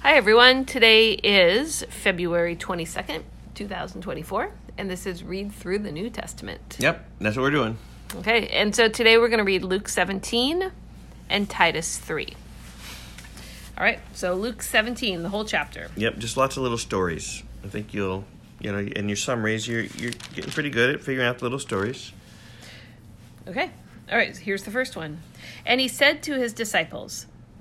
Hi, everyone. Today is February 22nd, 2024, and this is Read Through the New Testament. Yep, that's what we're doing. Okay, and so today we're going to read Luke 17 and Titus 3. All right, so Luke 17, the whole chapter. Yep, just lots of little stories. I think you'll, you know, in your summaries, you're you're getting pretty good at figuring out the little stories. Okay, all right, here's the first one. And he said to his disciples,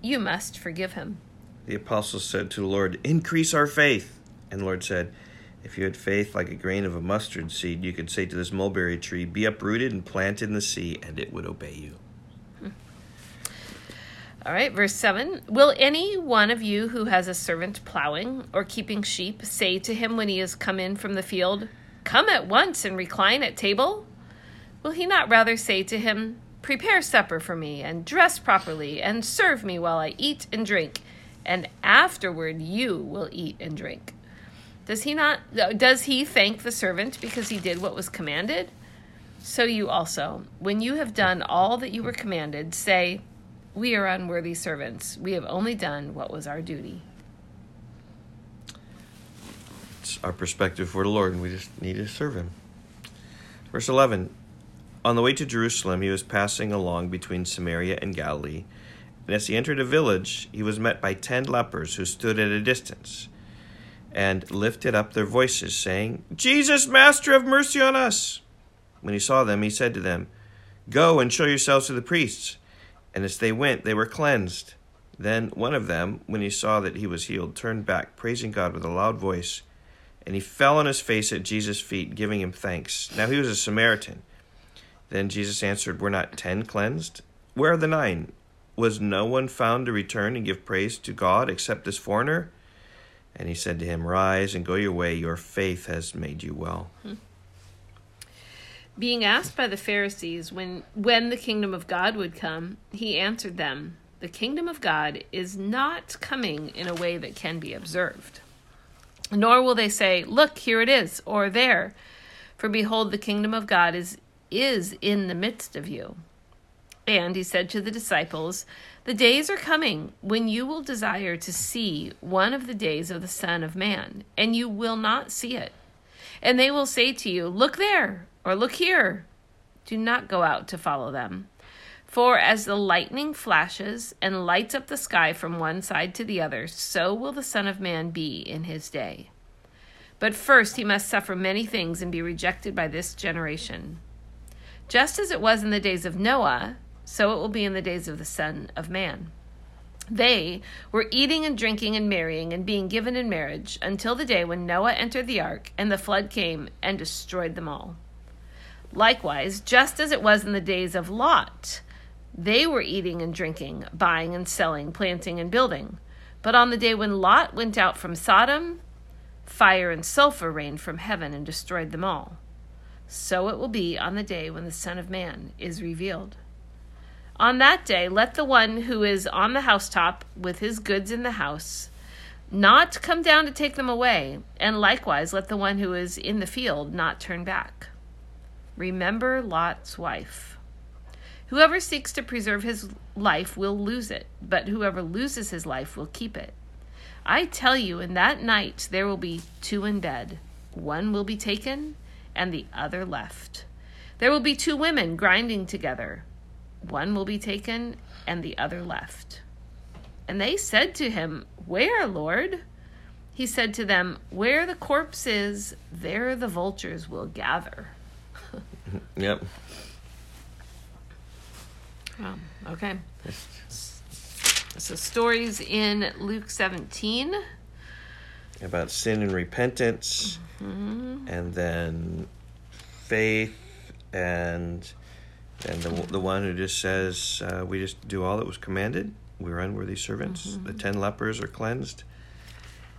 you must forgive him. The apostles said to the Lord, Increase our faith. And the Lord said, If you had faith like a grain of a mustard seed, you could say to this mulberry tree, Be uprooted and planted in the sea, and it would obey you. Hmm. All right, verse 7. Will any one of you who has a servant plowing or keeping sheep say to him when he has come in from the field, Come at once and recline at table? Will he not rather say to him, Prepare supper for me, and dress properly, and serve me while I eat and drink, and afterward you will eat and drink? Does he not does he thank the servant because he did what was commanded? So you also, when you have done all that you were commanded, say, We are unworthy servants. We have only done what was our duty. It's our perspective for the Lord, and we just need to serve Him. Verse 11 On the way to Jerusalem, he was passing along between Samaria and Galilee. And as he entered a village, he was met by ten lepers who stood at a distance and lifted up their voices, saying, Jesus, Master, have mercy on us. When he saw them, he said to them, Go and show yourselves to the priests. And as they went, they were cleansed. Then one of them, when he saw that he was healed, turned back, praising God with a loud voice. And he fell on his face at Jesus' feet, giving him thanks. Now he was a Samaritan. Then Jesus answered, Were not ten cleansed? Where are the nine? Was no one found to return and give praise to God except this foreigner? And he said to him, Rise and go your way. Your faith has made you well. Hmm. Being asked by the Pharisees when when the kingdom of God would come, he answered them, "The kingdom of God is not coming in a way that can be observed. Nor will they say, Look, here it is, or there, for behold, the kingdom of God is is in the midst of you." And he said to the disciples, The days are coming when you will desire to see one of the days of the Son of Man, and you will not see it. And they will say to you, Look there, or look here. Do not go out to follow them. For as the lightning flashes and lights up the sky from one side to the other, so will the Son of Man be in his day. But first he must suffer many things and be rejected by this generation. Just as it was in the days of Noah, so it will be in the days of the Son of Man. They were eating and drinking and marrying and being given in marriage until the day when Noah entered the ark and the flood came and destroyed them all. Likewise, just as it was in the days of Lot, they were eating and drinking, buying and selling, planting and building. But on the day when Lot went out from Sodom, fire and sulfur rained from heaven and destroyed them all. So it will be on the day when the Son of Man is revealed. On that day, let the one who is on the housetop with his goods in the house not come down to take them away, and likewise let the one who is in the field not turn back. Remember Lot's wife. Whoever seeks to preserve his life will lose it, but whoever loses his life will keep it. I tell you, in that night there will be two in bed. One will be taken, and the other left. There will be two women grinding together. One will be taken, and the other left. And they said to him, Where, Lord? He said to them, Where the corpse is, there the vultures will gather. Yep. Oh, okay. So stories in Luke 17. About sin and repentance, and then faith, and and the the one who just says uh, we just do all that was commanded. We're unworthy servants. The ten lepers are cleansed,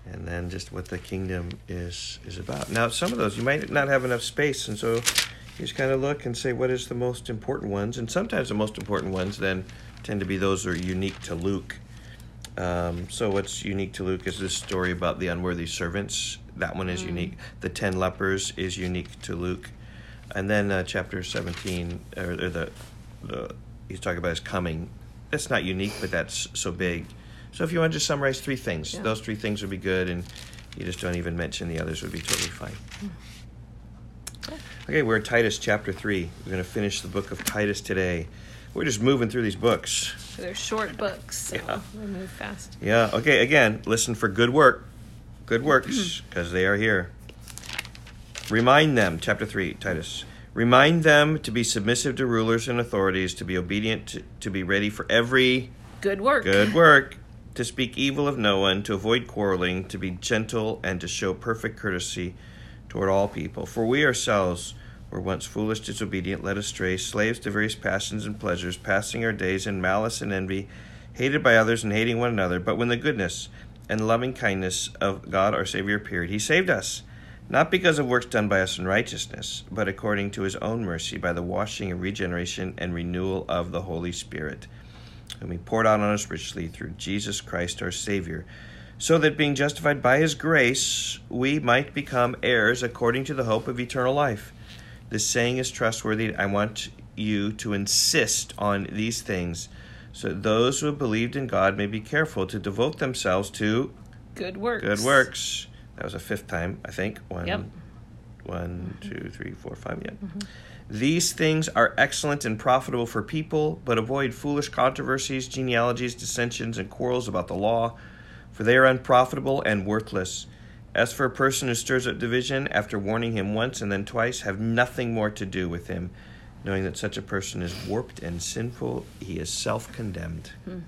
and then just what the kingdom is is about. Now, some of those you might not have enough space, and so you just kind of look and say what is the most important ones, and sometimes the most important ones then tend to be those that are unique to Luke. Um, so what's unique to Luke is this story about the unworthy servants. That one is unique. The ten lepers is unique to Luke, and then uh, chapter seventeen, or, or the, the he's talking about his coming. That's not unique, but that's so big. So if you want to just summarize three things, Yeah. those three things would be good, and you just don't even mention the others would be totally fine. Okay, we're in Titus chapter three. We're going to finish the book of Titus today. We're just moving through these books. They're short books, so Yeah. we move fast. Yeah, okay, again, listen for good work. Good works, mm-hmm. because they are here. Remind them, chapter 3, Titus. Remind them to be submissive to rulers and authorities, to be obedient, to, to be ready for every Good work. good work, to speak evil of no one, to avoid quarreling, to be gentle, and to show perfect courtesy toward all people. For we ourselves were once foolish, disobedient, led astray, slaves to various passions and pleasures, passing our days in malice and envy, hated by others and hating one another. But when the goodness and loving kindness of God our Savior appeared, He saved us. Not because of works done by us in righteousness, but according to his own mercy, by the washing and regeneration and renewal of the Holy Spirit whom he poured out on us richly through Jesus Christ our Savior, so that being justified by his grace, we might become heirs according to the hope of eternal life. This saying is trustworthy. I want you to insist on these things, so that those who have believed in God may be careful to devote themselves to Good works. good works. That was a fifth time, I think. One, Yep. one, two, three, four, five. Yep. Mm-hmm. These things are excellent and profitable for people, but avoid foolish controversies, genealogies, dissensions, and quarrels about the law, for they are unprofitable and worthless. As for a person who stirs up division, after warning him once and then twice, have nothing more to do with him, knowing that such a person is warped and sinful, he is self condemned. Hmm.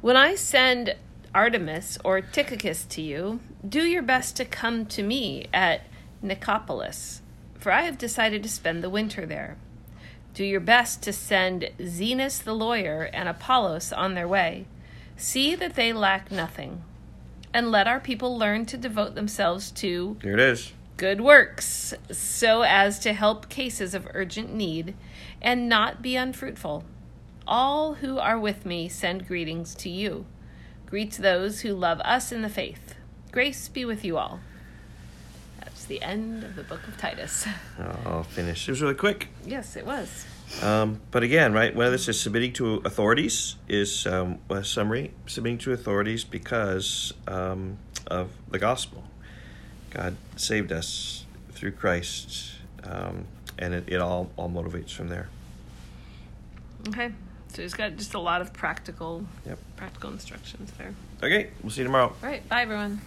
When I send Artemas or Tychicus to you, do your best to come to me at Nicopolis, for I have decided to spend the winter there. Do your best to send Zenas the lawyer and Apollos on their way. See that they lack nothing. And let our people learn to devote themselves to Here it is. good works, so as to help cases of urgent need and not be unfruitful. All who are with me send greetings to you. Greet those who love us in the faith. Grace be with you all. That's the end of the book of Titus. I'll finish. It was really quick. Yes, it was. Um, but again, right, of this is submitting to authorities is um, a summary. Submitting to authorities because um, of the gospel. God saved us through Christ, um, and it, it all, all motivates from there. Okay. So he's got just a lot of practical Yep. practical instructions there. Okay, we'll see you tomorrow. All right. Bye everyone.